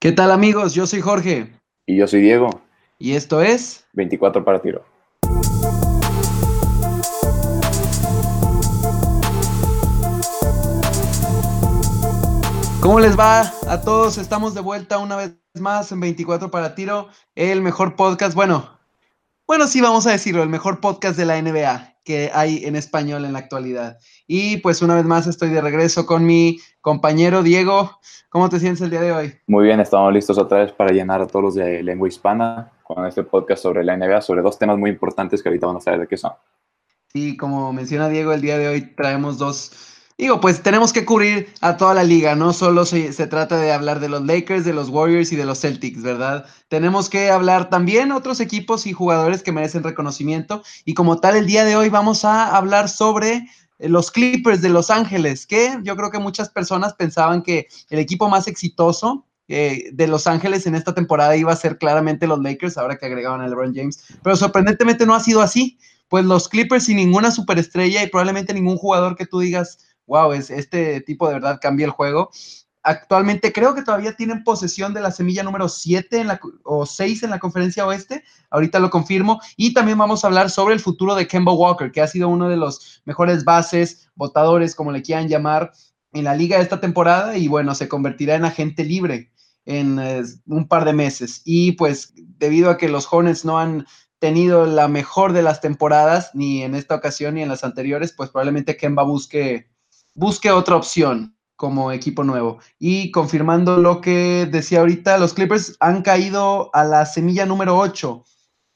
¿Qué tal amigos? Yo soy Jorge. Y yo soy Diego. Y esto es 24 para tiro. ¿Cómo les va a todos? Estamos de vuelta una vez más en 24 para tiro, el mejor podcast, bueno, bueno, sí, vamos a decirlo, el mejor podcast de la NBA que hay en español en la actualidad. Y pues una vez más estoy de regreso con mi compañero Diego. ¿Cómo te sientes el día de hoy? Muy bien, estamos listos otra vez para llenar a todos los de lengua hispana con este podcast sobre la NBA, sobre dos temas muy importantes que ahorita vamos a saber de qué son. Sí, como menciona Diego, el día de hoy traemos dos Digo, pues tenemos que cubrir a toda la liga, no solo se, trata de hablar de los Lakers, de los Warriors y de los Celtics, ¿verdad? Tenemos que hablar también otros equipos y jugadores que merecen reconocimiento. Y como tal, el día de hoy vamos a hablar sobre eh, los Clippers de Los Ángeles, que yo creo que muchas personas pensaban que el equipo más exitoso eh, de Los Ángeles en esta temporada iba a ser claramente los Lakers, ahora que agregaban a LeBron James, pero sorprendentemente no ha sido así. Pues los Clippers sin ninguna superestrella y probablemente ningún jugador que tú digas wow, es, este tipo de verdad cambia el juego. Actualmente creo que todavía tienen posesión de la semilla número 7 o 6 en la conferencia oeste. Ahorita lo confirmo. Y también vamos a hablar sobre el futuro de Kemba Walker, que ha sido uno de los mejores bases, votadores, como le quieran llamar, en la liga de esta temporada. Y bueno, se convertirá en agente libre en eh, un par de meses. Y pues debido a que los Hornets no han tenido la mejor de las temporadas, ni en esta ocasión ni en las anteriores, pues probablemente Kemba busque busque otra opción como equipo nuevo. Y confirmando lo que decía ahorita, los Clippers han caído a la semilla número 8,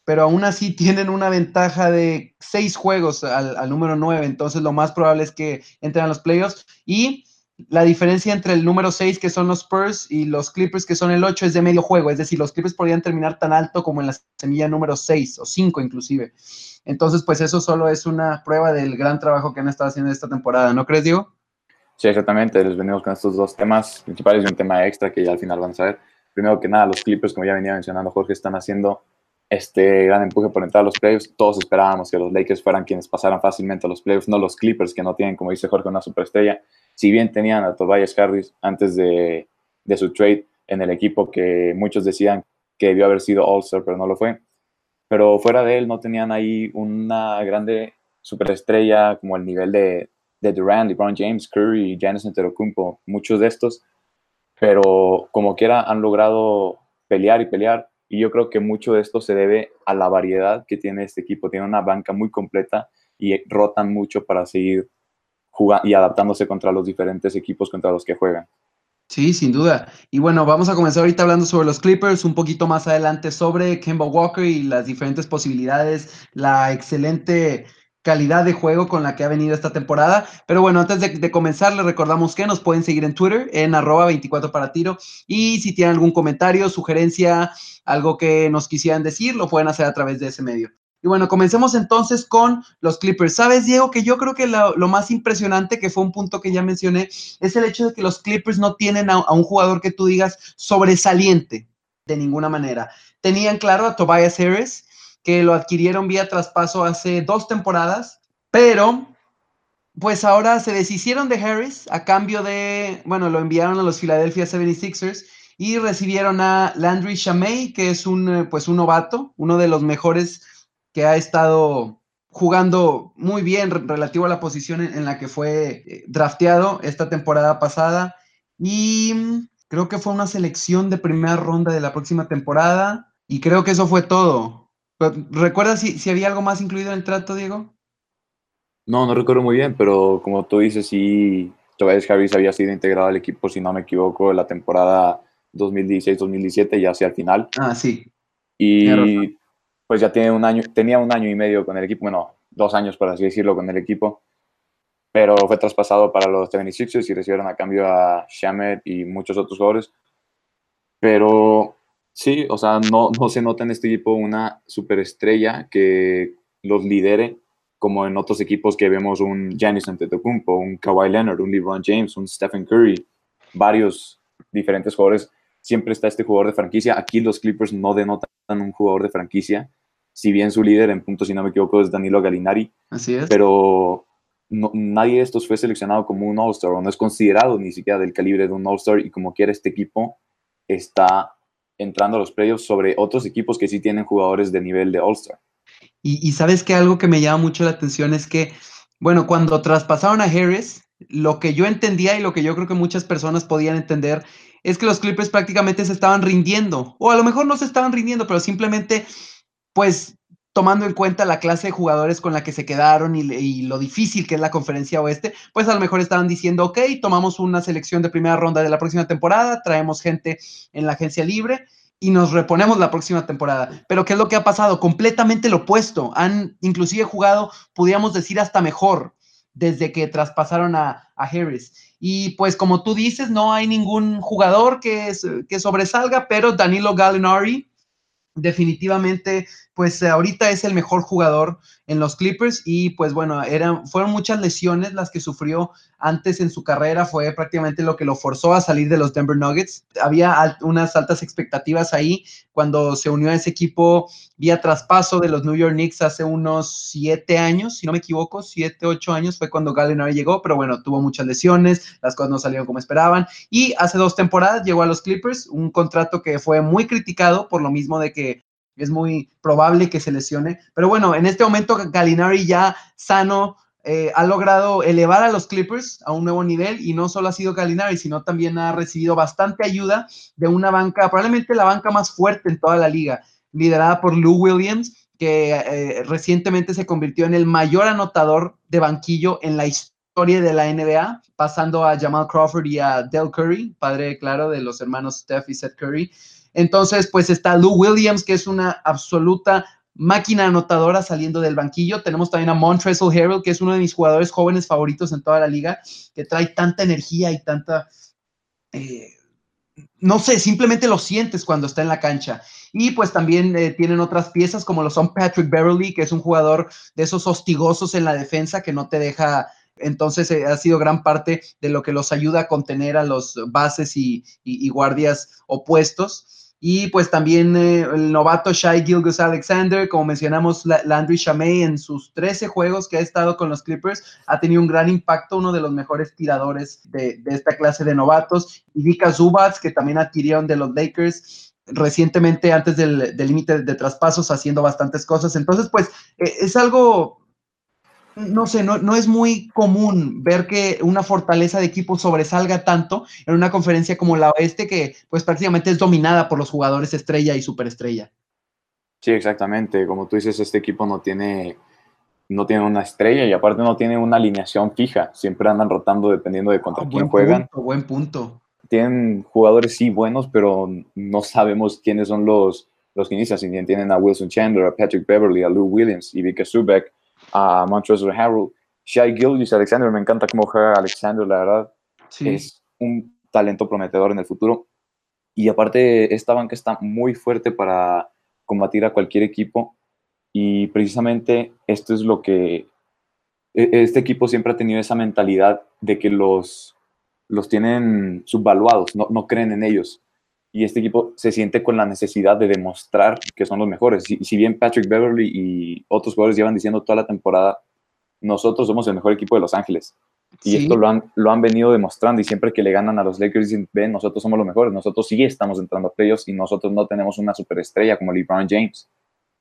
pero aún así tienen una ventaja de seis juegos al, número 9, entonces lo más probable es que entren a los playoffs. Y la diferencia entre el número 6, que son los Spurs, y los Clippers, que son el 8, es de medio juego, es decir, los Clippers podrían terminar tan alto como en la semilla número 6 o 5 inclusive. Entonces, pues eso solo es una prueba del gran trabajo que han estado haciendo esta temporada, ¿no crees, Diego? Sí, exactamente. Les venimos con estos dos temas principales y un tema extra que ya al final van a saber. Primero que nada, los Clippers, como ya venía mencionando Jorge, están haciendo este gran empuje por entrar a los playoffs. Todos esperábamos que los Lakers fueran quienes pasaran fácilmente a los playoffs, no los Clippers, que no tienen, como dice Jorge, una superestrella. Si bien tenían a Tobias Harris antes de, de su trade en el equipo que muchos decían que debió haber sido All-Star, pero no lo fue pero fuera de él no tenían ahí una grande superestrella como el nivel de, de Durant, LeBron James, Curry, Giannis Antetokounmpo, muchos de estos, pero como quiera han logrado pelear y pelear y yo creo que mucho de esto se debe a la variedad que tiene este equipo, tiene una banca muy completa y rotan mucho para seguir jugando y adaptándose contra los diferentes equipos contra los que juegan. Sí, sin duda. Y bueno, vamos a comenzar ahorita hablando sobre los Clippers, un poquito más adelante sobre Kemba Walker y las diferentes posibilidades, la excelente calidad de juego con la que ha venido esta temporada. Pero bueno, antes de, comenzar, les recordamos que nos pueden seguir en Twitter, en arroba 24 para tiro. Y si tienen algún comentario, sugerencia, algo que nos quisieran decir, lo pueden hacer a través de ese medio. Y bueno, comencemos entonces con los Clippers. ¿Sabes, Diego, que yo creo que lo, más impresionante, que fue un punto que ya mencioné, es el hecho de que los Clippers no tienen a, un jugador que tú digas sobresaliente de ninguna manera. Tenían claro a Tobias Harris, que lo adquirieron vía traspaso hace dos temporadas, pero pues ahora se deshicieron de Harris a cambio de, bueno, lo enviaron a los Philadelphia 76ers y recibieron a Landry Shamay, que es un, pues un novato, uno de los mejores que ha estado jugando muy bien relativo a la posición en, la que fue eh, drafteado esta temporada pasada. Y mm, creo que fue una selección de primera ronda de la próxima temporada. Y creo que eso fue todo. ¿Recuerdas si, si había algo más incluido en el trato, Diego? No, no recuerdo muy bien, pero como tú dices, sí, Tobias Harris había sido integrado al equipo, si no me equivoco, la temporada 2016-2017, ya hacia el final. Ah, sí. Y pues ya tiene un año, tenía un año y medio con el equipo, bueno, dos años por así decirlo con el equipo, pero fue traspasado para los 76ers y recibieron a cambio a Shamet y muchos otros jugadores. Pero sí, o sea, no, no se nota en este equipo una superestrella que los lidere como en otros equipos que vemos un Giannis Antetokounmpo, un Kawhi Leonard, un LeBron James, un Stephen Curry, varios diferentes jugadores. Siempre está este jugador de franquicia. Aquí los Clippers no denotan un jugador de franquicia si bien su líder en puntos, si no me equivoco, es Danilo Galinari. Así es. Pero nadie de estos fue seleccionado como un All-Star o no es considerado ni siquiera del calibre de un All-Star y como quiera este equipo está entrando a los playoffs sobre otros equipos que sí tienen jugadores de nivel de All-Star. Y, y, sabes que algo que me llama mucho la atención es que, bueno, cuando traspasaron a Harris, lo que yo entendía y lo que yo creo que muchas personas podían entender es que los Clippers prácticamente se estaban rindiendo, o a lo mejor no se estaban rindiendo, pero simplemente, pues, tomando en cuenta la clase de jugadores con la que se quedaron y, lo difícil que es la conferencia oeste, pues a lo mejor estaban diciendo, ok, tomamos una selección de primera ronda de la próxima temporada, traemos gente en la agencia libre y nos reponemos la próxima temporada. Pero ¿qué es lo que ha pasado? Completamente lo opuesto. Han inclusive jugado, pudiéramos decir, hasta mejor desde que traspasaron a, a Harris. Y pues como tú dices, no hay ningún jugador que, que sobresalga, pero Danilo Gallinari definitivamente, pues ahorita es el mejor jugador en los Clippers y pues bueno, eran, fueron muchas lesiones las que sufrió antes en su carrera, fue prácticamente lo que lo forzó a salir de los Denver Nuggets. Había unas altas expectativas ahí cuando se unió a ese equipo vía traspaso de los New York Knicks hace unos siete años, si no me equivoco, siete, ocho años fue cuando Gallinari llegó, pero bueno, tuvo muchas lesiones, las cosas no salieron como esperaban y hace dos temporadas llegó a los Clippers, un contrato que fue muy criticado por lo mismo de que es muy probable que se lesione. Pero bueno, en este momento Galinari ya sano eh, ha logrado elevar a los Clippers a un nuevo nivel y no solo ha sido Galinari, sino también ha recibido bastante ayuda de una banca, probablemente la banca más fuerte en toda la liga, liderada por Lou Williams, que eh, recientemente se convirtió en el mayor anotador de banquillo en la historia de la NBA, pasando a Jamal Crawford y a Del Curry, padre, claro, de los hermanos Steph y Seth Curry. Entonces, pues está Lou Williams, que es una absoluta máquina anotadora saliendo del banquillo. Tenemos también a Montrezl Harrell, que es uno de mis jugadores jóvenes favoritos en toda la liga, que trae tanta energía y tanta... Eh, no sé, simplemente lo sientes cuando está en la cancha. Y pues también eh, tienen otras piezas como lo son Patrick Beverly, que es un jugador de esos hostigosos en la defensa que no te deja entonces eh, ha sido gran parte de lo que los ayuda a contener a los bases y guardias opuestos. Y pues también eh, el novato Shai Gilgus Alexander, como mencionamos, Landry Chamey en sus 13 juegos que ha estado con los Clippers, ha tenido un gran impacto, uno de los mejores tiradores de, esta clase de novatos. Y Vika Zubats, que también adquirieron de los Lakers recientemente antes del límite de, de traspasos, haciendo bastantes cosas. Entonces, pues eh, es algo no sé, no, no, es muy común ver que una fortaleza de equipo sobresalga tanto en una conferencia como la oeste que pues prácticamente es dominada por los jugadores estrella y superestrella. Sí, exactamente. Como tú dices, este equipo no tiene, no tiene una estrella y aparte no tiene una alineación fija. Siempre andan rotando dependiendo de contra ah, quién juegan. buen punto. Tienen jugadores sí buenos, pero no sabemos quiénes son los, los que inician. Si tienen a Wilson Chandler, a Patrick Beverly, a Lou Williams y Vika Subek a Montrezl Harrell. Shai Gilgis Alexander, me encanta cómo juega Alexander, la verdad. Es un talento prometedor en el futuro. Y aparte, esta banca está muy fuerte para combatir a cualquier equipo. Y precisamente esto es lo que e, este equipo siempre ha tenido esa mentalidad de que los, los tienen subvaluados, no, no creen en ellos y este equipo se siente con la necesidad de demostrar que son los mejores. Si, si bien Patrick Beverly y otros jugadores llevan diciendo toda la temporada, nosotros somos el mejor equipo de Los Ángeles. Y esto lo han, lo han venido demostrando y siempre que le ganan a los Lakers dicen, ven, nosotros somos los mejores, nosotros sí estamos entrando a playoffs y nosotros no tenemos una superestrella como LeBron James.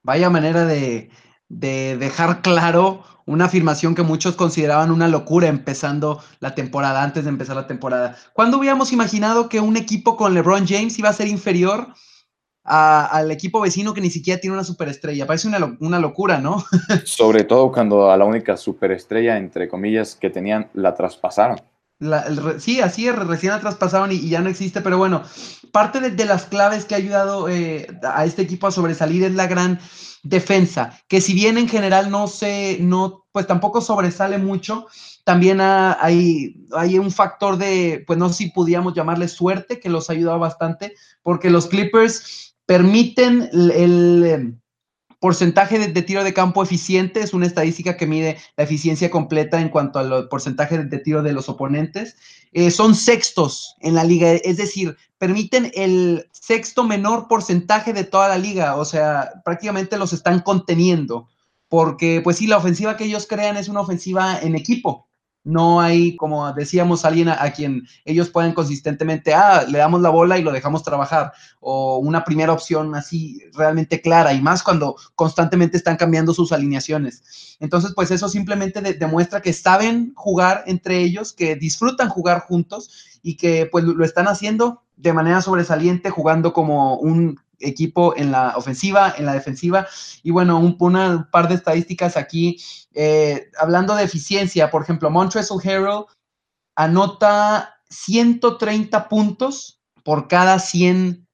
Vaya manera de, de dejar claro una afirmación que muchos consideraban una locura empezando la temporada, antes de empezar la temporada. ¿Cuándo hubiéramos imaginado que un equipo con LeBron James iba a ser inferior al equipo vecino que ni siquiera tiene una superestrella? Parece una, una locura, ¿no? Sobre todo cuando a la única superestrella, entre comillas, que tenían, la traspasaron. Sí, así es, recién la traspasaron y, ya no existe, pero bueno, parte de, las claves que ha ayudado eh, a este equipo a sobresalir es la gran defensa, que si bien en general no se, no, pues tampoco sobresale mucho, también hay, hay un factor de, pues no sé si pudiéramos llamarle suerte, que los ha ayudado bastante, porque los Clippers permiten el, porcentaje de, tiro de campo eficiente, es una estadística que mide la eficiencia completa en cuanto al porcentaje de, tiro de los oponentes. Eh, son sextos en la liga, es decir, permiten el sexto menor porcentaje de toda la liga, o sea, prácticamente los están conteniendo, porque pues sí, la ofensiva que ellos crean es una ofensiva en equipo. No hay, como decíamos, alguien a, quien ellos puedan consistentemente, ah, le damos la bola y lo dejamos trabajar, o una primera opción así realmente clara, y más cuando constantemente están cambiando sus alineaciones. Entonces, pues eso simplemente demuestra que saben jugar entre ellos, que disfrutan jugar juntos y que pues lo están haciendo de manera sobresaliente, jugando como un equipo en la ofensiva, en la defensiva. Y bueno, un, par de estadísticas aquí. Eh, hablando de eficiencia, por ejemplo, Montrezl Harrell anota 130 puntos por cada 100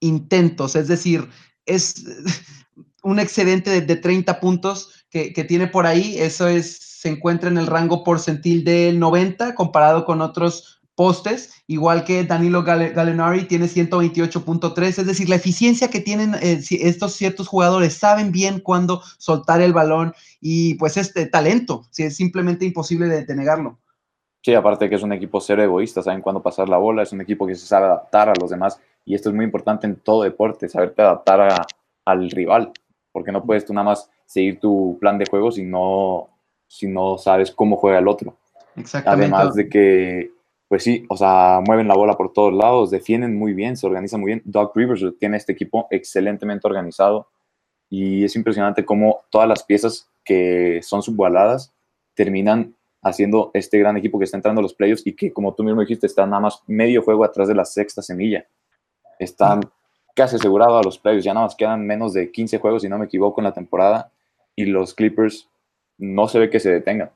intentos, es decir, es un excedente de, 30 puntos que, que, tiene por ahí, eso es, se encuentra en el rango porcentil del 90 comparado con otros postes, igual que Danilo Gallinari tiene 128.3, es decir, la eficiencia que tienen eh, estos ciertos jugadores, saben bien cuándo soltar el balón y pues este talento, si es simplemente imposible de, negarlo. Sí, aparte que es un equipo cero egoísta, saben cuándo pasar la bola, es un equipo que se sabe adaptar a los demás y esto es muy importante en todo deporte, saberte adaptar al rival, porque no puedes tú nada más seguir tu plan de juego si no, si no sabes cómo juega el otro. Exactamente. Además de que pues sí, o sea, mueven la bola por todos lados, defienden muy bien, se organizan muy bien. Doc Rivers tiene este equipo excelentemente organizado y es impresionante cómo todas las piezas que son subbaladas terminan haciendo este gran equipo que está entrando a los playoffs y que, como tú mismo dijiste, está nada más medio juego atrás de la sexta semilla. Están casi asegurados a los playoffs, ya nada más quedan menos de 15 juegos, si no me equivoco, en la temporada y los Clippers no se ve que se detengan.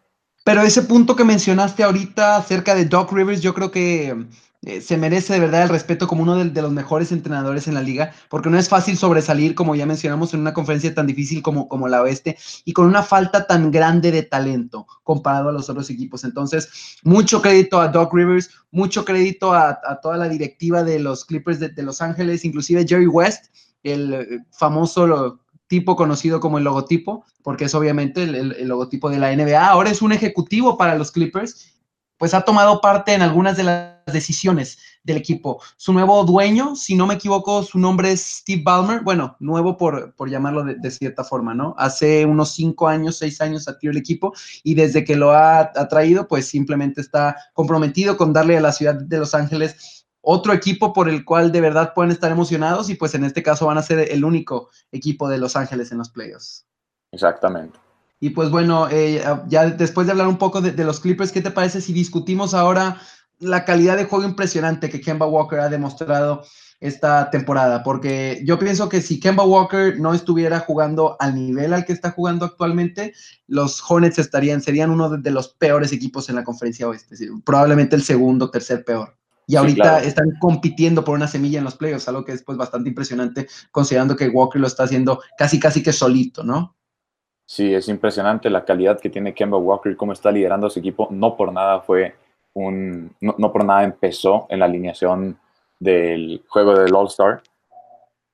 Pero ese punto que mencionaste ahorita acerca de Doc Rivers, yo creo que eh, se merece de verdad el respeto como uno de, los mejores entrenadores en la liga, porque no es fácil sobresalir, como ya mencionamos, en una conferencia tan difícil como, como la oeste y con una falta tan grande de talento comparado a los otros equipos. Entonces, mucho crédito a Doc Rivers, mucho crédito a, toda la directiva de los Clippers de, de Los Ángeles, inclusive Jerry West, el eh, famoso tipo conocido como el logotipo, porque es obviamente el, logotipo de la NBA. Ahora es un ejecutivo para los Clippers, pues ha tomado parte en algunas de las decisiones del equipo. Su nuevo dueño, si no me equivoco, su nombre es Steve Ballmer, bueno, nuevo por, por llamarlo de, cierta forma, ¿no? Hace unos cinco años, seis años adquirió el equipo y desde que lo ha, ha traído, pues simplemente está comprometido con darle a la ciudad de Los Ángeles otro equipo por el cual de verdad pueden estar emocionados y pues en este caso van a ser el único equipo de Los Ángeles en los playoffs. Exactamente. Y pues bueno, eh, ya después de hablar un poco de, los Clippers, ¿qué te parece si discutimos ahora la calidad de juego impresionante que Kemba Walker ha demostrado esta temporada? Porque yo pienso que si Kemba Walker no estuviera jugando al nivel al que está jugando actualmente, los Hornets estarían, serían uno de, los peores equipos en la conferencia oeste, probablemente el segundo, tercer peor. Y ahorita están compitiendo por una semilla en los playoffs, algo que es pues, bastante impresionante, considerando que Walker lo está haciendo casi, casi que solito, ¿no? Sí, es impresionante la calidad que tiene Kemba Walker y cómo está liderando a su equipo. No por nada fue un. No, no por nada empezó en la alineación del juego del All-Star.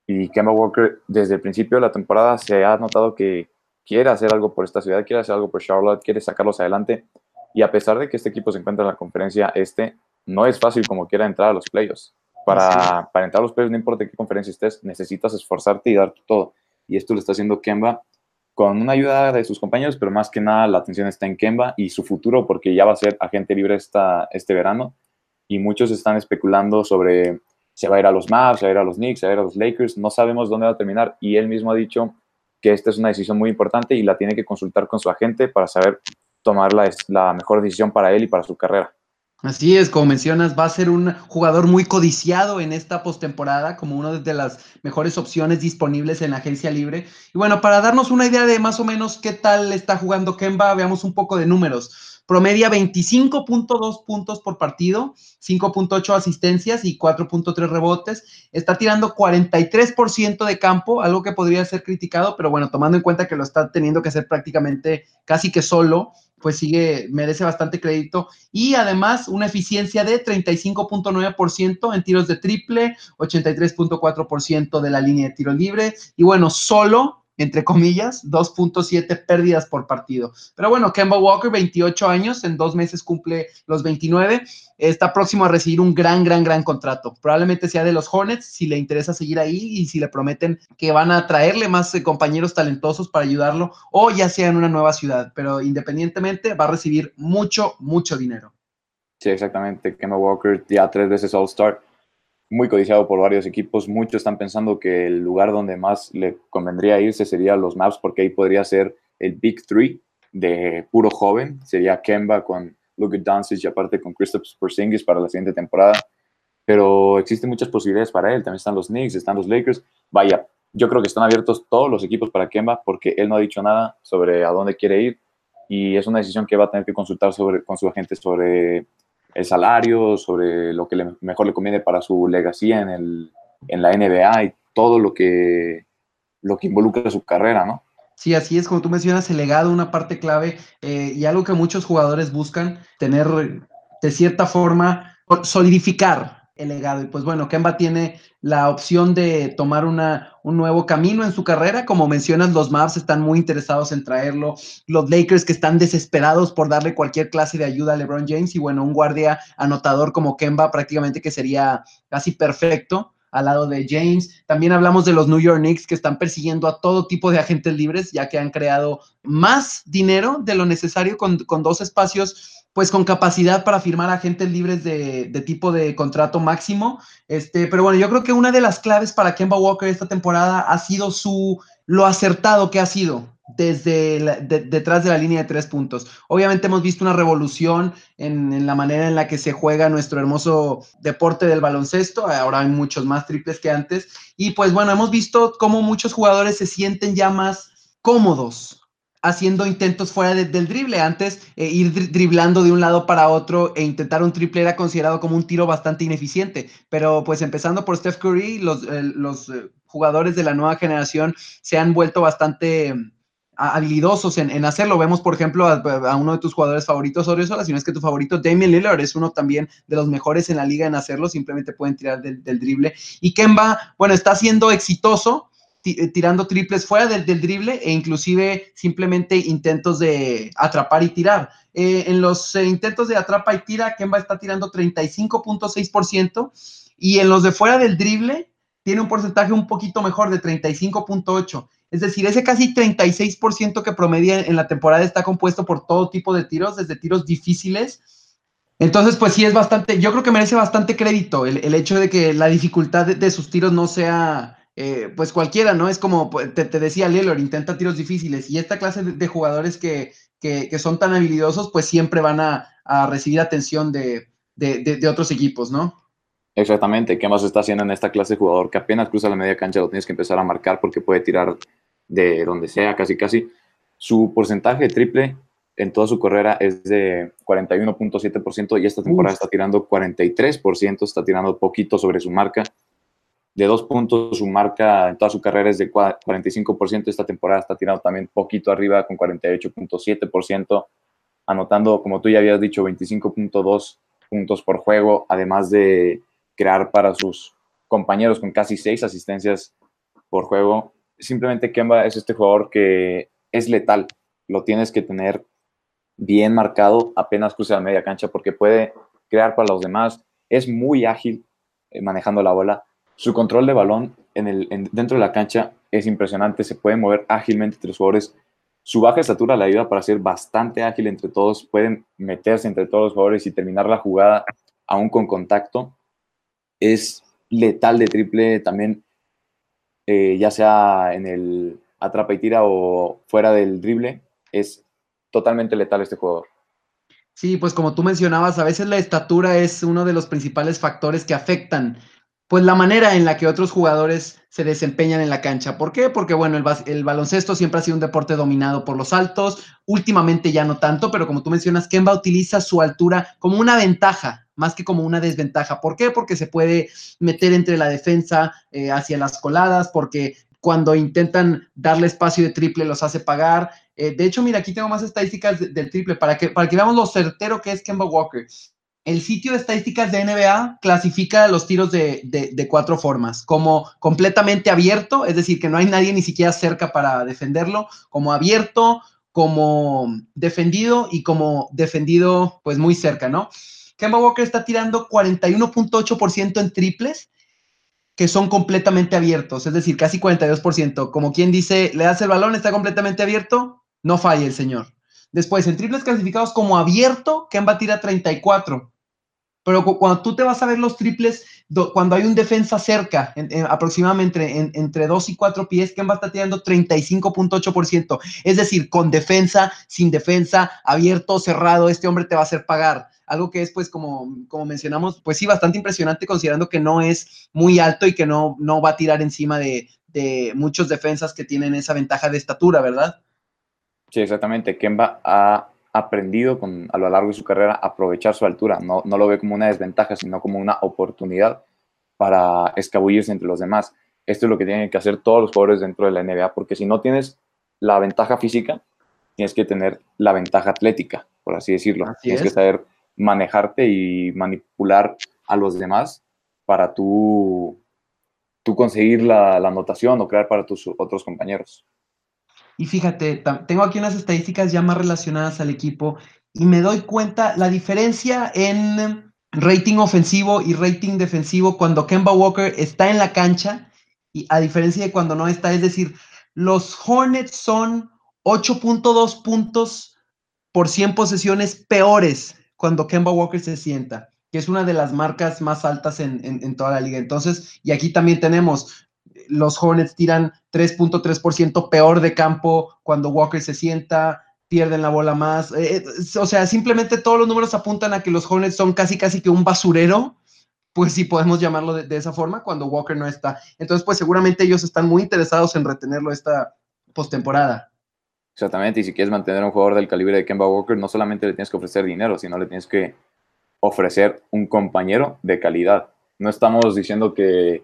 Y Kemba Walker, desde el principio de la temporada, se ha notado que quiere hacer algo por esta ciudad, quiere hacer algo por Charlotte, quiere sacarlos adelante. Y a pesar de que este equipo se encuentra en la conferencia este, no es fácil como quiera entrar a los playoffs. Para, para entrar a los playoffs, no importa qué conferencia estés, necesitas esforzarte y dar todo. Y esto lo está haciendo Kemba con una ayuda de sus compañeros, pero más que nada la atención está en Kemba y su futuro, porque ya va a ser agente libre esta, este verano. Y muchos están especulando sobre si va a ir a los Mavs, se va a ir a los Knicks, se va a ir a los Lakers. No sabemos dónde va a terminar. Y él mismo ha dicho que esta es una decisión muy importante y la tiene que consultar con su agente para saber tomar la, la mejor decisión para él y para su carrera. Así es, como mencionas, va a ser un jugador muy codiciado en esta postemporada, como una de las mejores opciones disponibles en la agencia libre. Y bueno, para darnos una idea de más o menos qué tal está jugando Kemba, veamos un poco de números. Promedia 25.2 puntos por partido, 5.8 asistencias y 4.3 rebotes. Está tirando 43% de campo, algo que podría ser criticado, pero bueno, tomando en cuenta que lo está teniendo que hacer prácticamente casi que solo, pues sigue, merece bastante crédito. Y además una eficiencia de 35.9% en tiros de triple, 83.4% de la línea de tiro libre. Y bueno, solo entre comillas, 2.7 pérdidas por partido. Pero bueno, Kemba Walker, 28 años, en dos meses cumple los 29, está próximo a recibir un gran, gran, gran contrato. Probablemente sea de los Hornets, si le interesa seguir ahí y si le prometen que van a traerle más eh, compañeros talentosos para ayudarlo, o ya sea en una nueva ciudad. Pero independientemente, va a recibir mucho, mucho dinero. Sí, exactamente. Kemba Walker ya tres veces All-Star muy codiciado por varios equipos. Muchos están pensando que el lugar donde más le convendría irse sería los Maps, porque ahí podría ser el Big Three de puro joven. Sería Kemba con Luka Doncic y aparte con Christopher Porzingis para la siguiente temporada. Pero existen muchas posibilidades para él. También están los Knicks, están los Lakers. Vaya, yo creo que están abiertos todos los equipos para Kemba porque él no ha dicho nada sobre a dónde quiere ir y es una decisión que va a tener que consultar sobre, con su agente sobre el salario, sobre lo que mejor le conviene para su legacía en, el, en la NBA y todo lo que, lo que involucra su carrera, ¿no? Sí, así es, como tú mencionas, el legado, una parte clave eh, y algo que muchos jugadores buscan, tener de cierta forma, solidificar el legado. Y pues bueno, Kemba tiene la opción de tomar una, un nuevo camino en su carrera. Como mencionas, los Mavs están muy interesados en traerlo. Los Lakers que están desesperados por darle cualquier clase de ayuda a LeBron James. Y bueno, un guardia anotador como Kemba prácticamente que sería casi perfecto al lado de James. También hablamos de los New York Knicks que están persiguiendo a todo tipo de agentes libres, ya que han creado más dinero de lo necesario con, con dos espacios pues con capacidad para firmar agentes libres de, tipo de contrato máximo. Este, pero bueno, yo creo que una de las claves para Kemba Walker esta temporada ha sido su lo acertado que ha sido desde detrás de la línea de tres puntos. Obviamente hemos visto una revolución en, en, la manera en la que se juega nuestro hermoso deporte del baloncesto. Ahora hay muchos más triples que antes. Y pues bueno, hemos visto cómo muchos jugadores se sienten ya más cómodos haciendo intentos fuera del drible. Antes, eh, ir driblando de un lado para otro e intentar un triple era considerado como un tiro bastante ineficiente. Pero pues empezando por Steph Curry, los, los eh, jugadores de la nueva generación se han vuelto bastante mm, habilidosos en, hacerlo. Vemos, por ejemplo, a, uno de tus jugadores favoritos, Oriozola, si no es que tu favorito, Damian Lillard, es uno también de los mejores en la liga en hacerlo, simplemente pueden tirar del, del drible. Y Kemba, bueno, está siendo exitoso eh, tirando triples fuera del, del, drible e inclusive simplemente intentos de atrapar y tirar. Eh, en los eh, intentos de atrapa y tira, Kemba está tirando 35.6% y en los de fuera del drible tiene un porcentaje un poquito mejor de 35.8%. Es decir, ese casi 36% que promedia en la temporada está compuesto por todo tipo de tiros, desde tiros difíciles. Entonces, pues sí es bastante, yo creo que merece bastante crédito el, el hecho de que la dificultad de sus tiros no sea eh, pues cualquiera, ¿no? Es como pues, te, decía Lillard, intenta tiros difíciles y esta clase de, jugadores que, son tan habilidosos, pues siempre van a, recibir atención de, otros equipos, ¿no? Exactamente, ¿qué más está haciendo en esta clase de jugador que apenas cruza la media cancha lo tienes que empezar a marcar porque puede tirar de donde sea, casi casi. Su porcentaje de triple en toda su carrera es de 41.7% y esta temporada está tirando 43%, está tirando poquito sobre su marca de dos puntos, su marca en toda su carrera es de 45%, esta temporada está tirando también poquito arriba con 48.7%, anotando, como tú ya habías dicho, 25.2 puntos por juego, además de crear para sus compañeros con casi seis asistencias por juego. Simplemente Kemba es este jugador que es letal, lo tienes que tener bien marcado apenas cruce la media cancha porque puede crear para los demás, es muy ágil eh, manejando la bola, su control de balón en el, dentro de la cancha es impresionante, se puede mover ágilmente entre los jugadores. Su baja estatura le ayuda para ser bastante ágil entre todos, pueden meterse entre todos los jugadores y terminar la jugada aún con contacto. Es letal de triple también, eh, ya sea en el atrapa y tira o fuera del drible, es totalmente letal este jugador. Sí, pues como tú mencionabas, a veces la estatura es uno de los principales factores que afectan pues la manera en la que otros jugadores se desempeñan en la cancha. ¿Por qué? Porque bueno, el, baloncesto siempre ha sido un deporte dominado por los altos, últimamente ya no tanto, pero como tú mencionas, Kemba utiliza su altura como una ventaja, más que como una desventaja. ¿Por qué? Porque se puede meter entre la defensa eh, hacia las coladas, porque cuando intentan darle espacio de triple los hace pagar. Eh, de hecho, mira, aquí tengo más estadísticas del triple para que, para que veamos lo certero que es Kemba Walker. El sitio de estadísticas de NBA clasifica los tiros de, cuatro formas, como completamente abierto, es decir, que no hay nadie ni siquiera cerca para defenderlo, como abierto, como defendido y como defendido pues muy cerca, ¿no? Kemba Walker está tirando 41.8% en triples que son completamente abiertos, es decir, casi 42%. Como quien dice, le das el balón, está completamente abierto, no falla el señor. Después, en triples clasificados como abierto, Kemba tira 34. Pero cuando tú te vas a ver los triples, cuando hay un defensa cerca, aproximadamente entre 2 y 4 pies, Kemba está tirando 35.8%. Es decir, con defensa, sin defensa, abierto, cerrado, este hombre te va a hacer pagar. Algo que es, pues, como, como mencionamos, pues sí, bastante impresionante considerando que no es muy alto y que no, no va a tirar encima de, muchos defensas que tienen esa ventaja de estatura, ¿verdad? Sí, exactamente. Kemba ha aprendido con, a lo largo de su carrera aprovechar su altura. No, no lo ve como una desventaja, sino como una oportunidad para escabullirse entre los demás. Esto es lo que tienen que hacer todos los jugadores dentro de la NBA, porque si no tienes la ventaja física, tienes que tener la ventaja atlética, por así decirlo. tienes que saber manejarte y manipular a los demás para tú, tú conseguir la, la anotación o crear para tus otros compañeros. Y fíjate, tengo aquí unas estadísticas ya más relacionadas al equipo y me doy cuenta la diferencia en rating ofensivo y rating defensivo cuando Kemba Walker está en la cancha y a diferencia de cuando no está, es decir, los Hornets son 8.2 puntos por 100 posesiones peores cuando Kemba Walker se sienta, que es una de las marcas más altas en, en toda la liga. Entonces, y aquí también tenemos los Hornets tiran 3.3% peor de campo cuando Walker se sienta, pierden la bola más. Eh, eh, o sea, simplemente todos los números apuntan a que los Hornets son casi, casi que un basurero, pues sí podemos llamarlo de, esa forma cuando Walker no está. Entonces, pues seguramente ellos están muy interesados en retenerlo esta postemporada. Exactamente, y si quieres mantener a un jugador del calibre de Kemba Walker, no solamente le tienes que ofrecer dinero, sino le tienes que ofrecer un compañero de calidad. No estamos diciendo que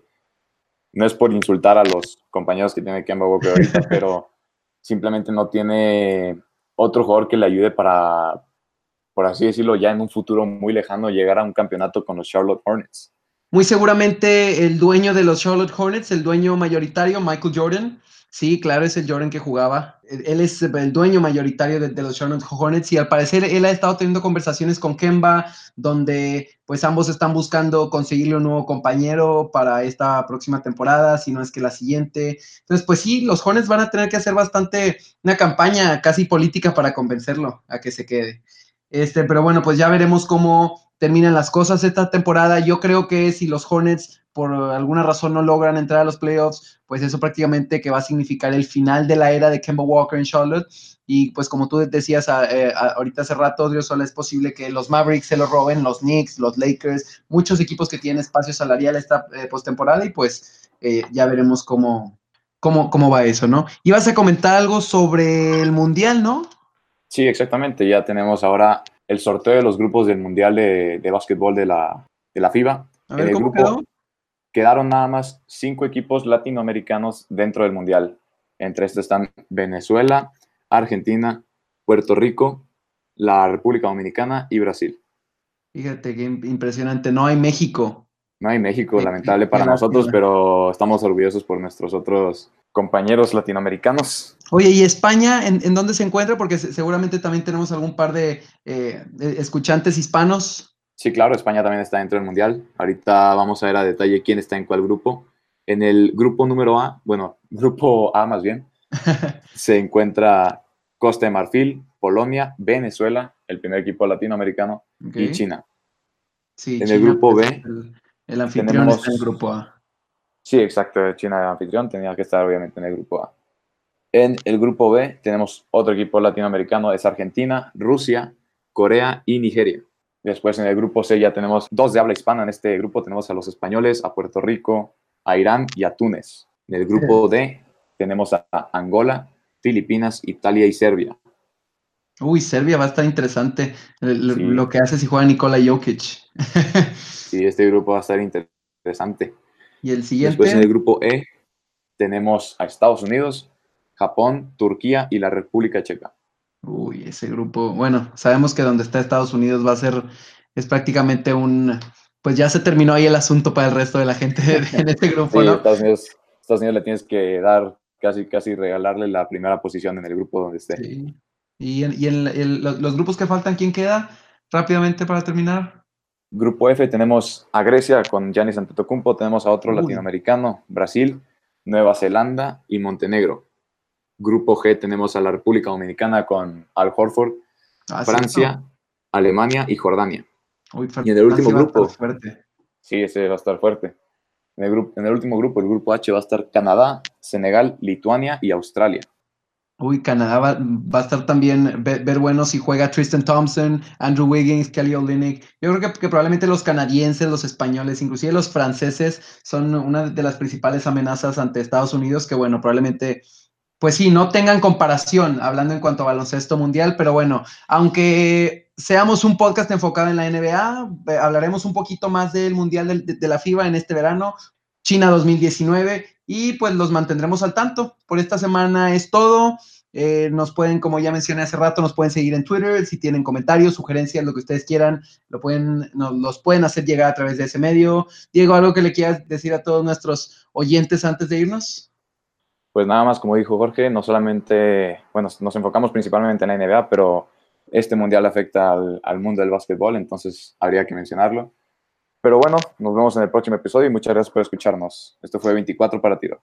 no es por insultar a los compañeros que tiene Kemba Walker ahorita, pero simplemente no tiene otro jugador que le ayude para, por así decirlo, ya en un futuro muy lejano llegar a un campeonato con los Charlotte Hornets. Muy seguramente el dueño de los Charlotte Hornets, el dueño mayoritario, Michael Jordan, Sí, claro, es el Jordan que jugaba. Él es el dueño mayoritario de, los Charlotte Hornets y al parecer él ha estado teniendo conversaciones con Kemba donde pues ambos están buscando conseguirle un nuevo compañero para esta próxima temporada, si no es que la siguiente. Entonces, pues sí, los Hornets van a tener que hacer bastante una campaña casi política para convencerlo a que se quede. Este, pero bueno, pues ya veremos cómo terminan las cosas esta temporada. Yo creo que si los Hornets por alguna razón no logran entrar a los playoffs, pues eso prácticamente que va a significar el final de la era de Kemba Walker en Charlotte. Y pues como tú decías eh, ahorita hace rato, Dios solo es posible que los Mavericks se lo roben, los Knicks, los Lakers, muchos equipos que tienen espacio salarial esta eh, postemporada y pues eh, ya veremos cómo, cómo, cómo va eso, ¿no? Ibas a comentar algo sobre el Mundial, ¿no? Sí, exactamente. Ya tenemos ahora el sorteo de los grupos del Mundial de, de Básquetbol de la, de la FIBA. A ver, ¿cómo quedó? Quedaron nada más cinco equipos latinoamericanos dentro del Mundial. Entre estos están Venezuela, Argentina, Puerto Rico, la República Dominicana y Brasil. Fíjate qué impresionante. No hay México. No hay México, lamentable para nosotros, pero estamos orgullosos por nuestros otros compañeros latinoamericanos. Oye, ¿y España en, dónde se encuentra? Porque seguramente también tenemos algún par de eh, escuchantes hispanos. Sí, claro, España también está dentro del Mundial. Ahorita vamos a ver a detalle quién está en cuál grupo. En el grupo número A, bueno, grupo A más bien, se encuentra Costa de Marfil, Polonia, Venezuela, el primer equipo latinoamericano, y China. Sí, en el grupo B. El, anfitrión está en el grupo A. Sí, exacto, China el anfitrión, tenía que estar obviamente en el grupo A. En el grupo B tenemos otro equipo latinoamericano, es Argentina, Rusia, Corea y Nigeria. Después en el grupo C ya tenemos dos de habla hispana. En este grupo tenemos a los españoles, a Puerto Rico, a Irán y a Túnez. En el grupo D tenemos a Angola, Filipinas, Italia y Serbia. Uy, Serbia va a estar interesante lo que hace si juega Nikola Jokic. sí, este grupo va a estar interesante. Y el siguiente. Después en el grupo E tenemos a Estados Unidos, Japón, Turquía y la República Checa. Uy, ese grupo, bueno, sabemos que donde está Estados Unidos va a ser es prácticamente un, pues ya se terminó ahí el asunto para el resto de la gente en este grupo, sí, ¿no? Estados Unidos, Estados Unidos le tienes que dar casi, casi regalarle la primera posición en el grupo donde esté. Sí. ¿Y, en, y en, los grupos que faltan, quién queda? Rápidamente para terminar. Grupo F tenemos a Grecia con Giannis Antetokounmpo, tenemos a otro Uy. latinoamericano, Brasil, Nueva Zelanda y Montenegro. Grupo G tenemos a la República Dominicana con Al Horford, ah, Francia, sí. Alemania y Jordania. Uy, y en el último grupo, sí, ese va a estar fuerte. En el, grupo, en el último grupo, el grupo H, va a estar Canadá, Senegal, Lituania y Australia. Uy, Canadá va, va, a estar también ver, bueno si juega Tristan Thompson, Andrew Wiggins, Kelly Olynyk. Yo creo que, que, probablemente los canadienses, los españoles, inclusive los franceses son una de las principales amenazas ante Estados Unidos que, bueno, probablemente, pues sí, no tengan comparación hablando en cuanto a baloncesto mundial, pero bueno, aunque seamos un podcast enfocado en la NBA, hablaremos un poquito más del Mundial de, de la FIBA en este verano, China 2019 y pues los mantendremos al tanto. Por esta semana es todo. Eh, nos pueden, como ya mencioné hace rato, nos pueden seguir en Twitter. Si tienen comentarios, sugerencias, lo que ustedes quieran, lo pueden, nos los pueden hacer llegar a través de ese medio. Diego, ¿algo que le quieras decir a todos nuestros oyentes antes de irnos? Pues nada más, como dijo Jorge, no solamente, bueno, nos enfocamos principalmente en la NBA, pero este mundial afecta al, al mundo del básquetbol, entonces habría que mencionarlo. Pero bueno, nos vemos en el próximo episodio y muchas gracias por escucharnos. Esto fue 24 para tiro.